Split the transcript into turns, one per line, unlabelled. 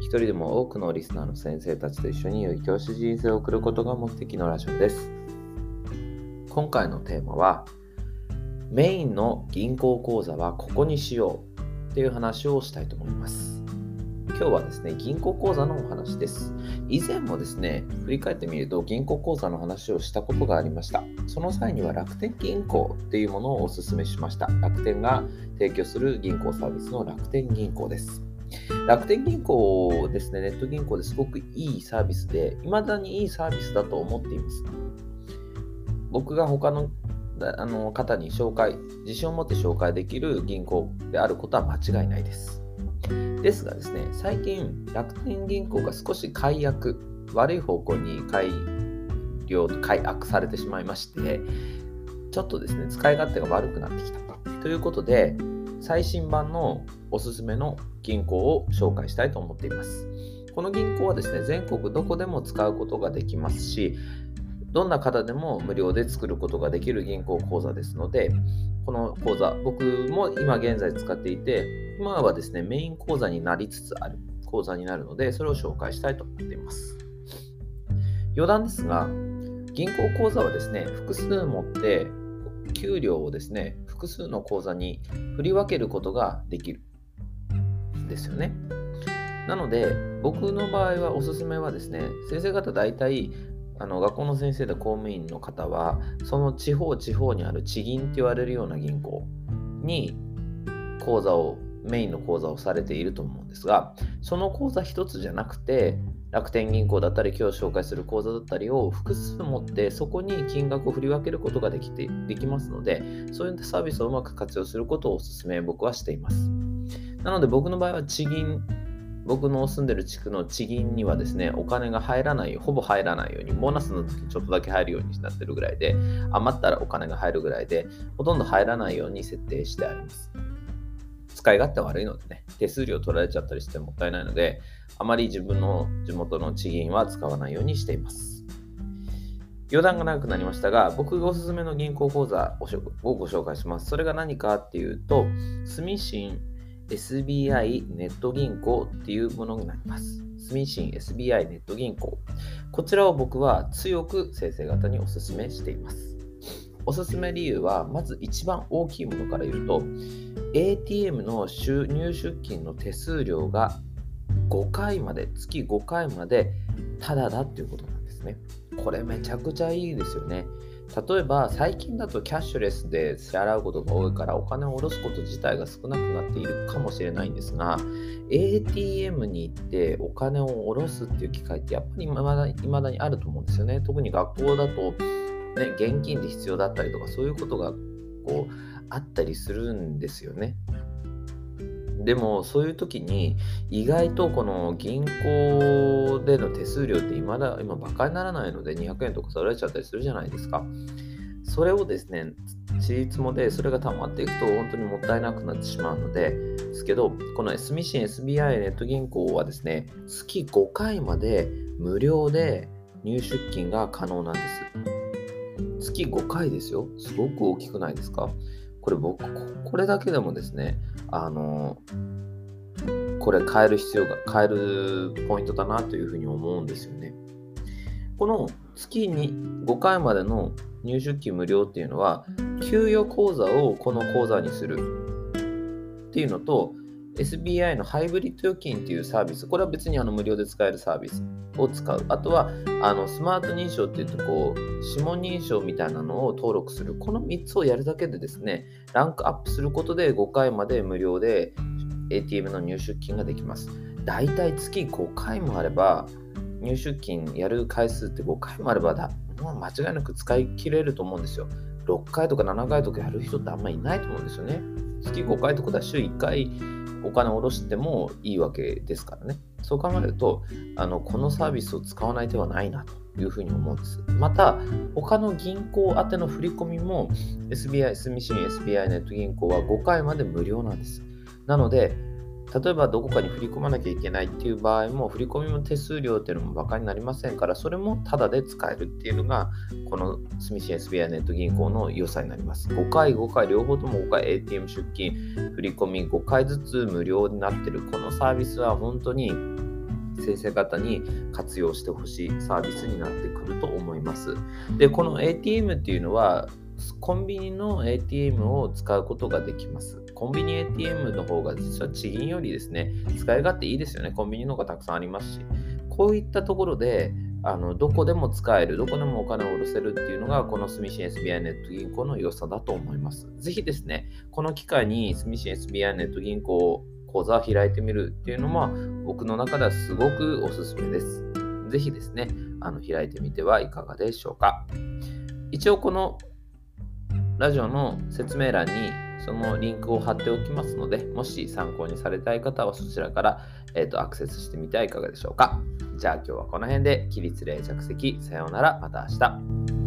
一人でも多くのリスナーの先生たちと一緒に良い教師人生を送ることが目的のラジオです。今回のテーマは、メインの銀行口座はここにしようっていう話をしたいと思います。今日はですね、銀行口座のお話です。以前もですね、振り返ってみると銀行口座の話をしたことがありました。その際には楽天銀行っていうものをお勧めしました。楽天が提供する銀行サービスの楽天銀行です。楽天銀行ですね、ネット銀行ですごくいいサービスで、未だにいいサービスだと思っています。僕が他のあの方に紹介、自信を持って紹介できる銀行であることは間違いないです。ですがですね、最近、楽天銀行が少し解約、悪い方向に改良、改悪されてしまいまして、ちょっとですね、使い勝手が悪くなってきた。ということで、最新版のおすすめの銀行を紹介したいと思っています。この銀行はですね、全国どこでも使うことができますし、どんな方でも無料で作ることができる銀行口座ですので、この口座、僕も今現在使っていて、今はですね、メイン口座になりつつある口座になるので、それを紹介したいと思っています。余談ですが、銀行口座はですね、複数持って給料をですね、複数の口座に振り分けることができるんですよね。なので、僕の場合はおすすめはですね、先生方大体、あの学校の先生で公務員の方は、その地方地方にある地銀って言われるような銀行に口座を、メインの口座をされていると思うんですが、その口座一つじゃなくて、楽天銀行だったり今日紹介する口座だったりを複数持ってそこに金額を振り分けることができてできますのでそういったサービスをうまく活用することをお勧め僕はしていますなので僕の場合は地銀僕の住んでる地区の地銀にはですね、お金が入らない、ほぼ入らないように、ボーナスの時ちょっとだけ入るようになってるぐらいで、余ったらお金が入るぐらいで、ほとんど入らないように設定してあります。使い勝手悪いのでね、手数料取られちゃったりしてもったいないので、あまり自分の地元の地銀は使わないようにしています。余談が長くなりましたが、僕がおすすめの銀行口座をご紹介します。それが何かっていうと、住信 SBI ネット銀行っていうものになります。住信 SBI ネット銀行。こちらを僕は強く先生方にお勧めしています。おすすめ理由は、まず一番大きいものから言うと、ATM の収入出金の手数料が5回まで、月5回までタダだっていうことなんですね。これめちゃくちゃいいですよね。例えば最近だとキャッシュレスで支払うことが多いからお金を下ろすこと自体が少なくなっているかもしれないんですが ATM に行ってお金を下ろすっていう機会ってやっぱり未だ未だにあると思うんですよね。特に学校だと、ね、現金で必要だったりとかそういうことがこうあったりするんですよね。でもそういう時に意外とこの銀行での手数料って今だ今バカにならないので200円とか取られちゃったりするじゃないですか。それをですね、ちりつもでそれが溜まっていくと本当にもったいなくなってしまうので、ですけど、この S ミシン SBI ネット銀行はですね、月5回まで無料で入出金が可能なんです。月5回ですよ。すごく大きくないですか？これ僕、これだけでもですね、あの、これ変える必要が、変えるポイントだなというふうに思うんですよね。この月に5回までの入出金無料っていうのは、給与口座をこの口座にするっていうのと、SBI のハイブリッド預金っていうサービス、これは別にあの無料で使えるサービスを使う。あとは、あのスマート認証っていうと、こう、指紋認証みたいなのを登録する。この3つをやるだけでですね、ランクアップすることで5回まで無料で ATM の入出金ができます。だいたい月5回もあれば、入出金やる回数って5回もあればだ、もう間違いなく使い切れると思うんですよ。6回とか7回とかやる人ってあんまりいないと思うんですよね。月5回とかだ週1回お金を下ろしてもいいわけですからね。そう考えると、あのこのサービスを使わない手はないなというふうに思うんです。また、他の銀行宛ての振り込みも SBI、住信 SBI ネット銀行は5回まで無料なんです。なので、例えばどこかに振り込まなきゃいけないっていう場合も、振り込みも手数料っていうのも馬鹿になりませんから、それもタダで使えるっていうのが、この住信 SBI ネット銀行の良さになります。5回、5回、両方とも5回 ATM 出金、振り込み5回ずつ無料になってる、このサービスは本当に先生方に活用してほしいサービスになってくると思います。で、この ATM っていうのは、コンビニの ATM を使うことができます。コンビニ ATM の方が実は地銀よりですね、使い勝手いいですよね。コンビニの方がたくさんありますし、こういったところで、あのどこでも使える、どこでもお金を下ろせるっていうのが、この住信 SBI ネット銀行の良さだと思います。ぜひですね、この機会に住信 SBI ネット銀行講座を開いてみるっていうのは、僕の中ではすごくおすすめです。ぜひですね、あの開いてみてはいかがでしょうか。一応このラジオの説明欄にそのリンクを貼っておきますので、もし参考にされたい方はそちらから、えーと、アクセスしてみてはいかがでしょうか。じゃあ今日はこの辺で起立例着席さようならまた明日。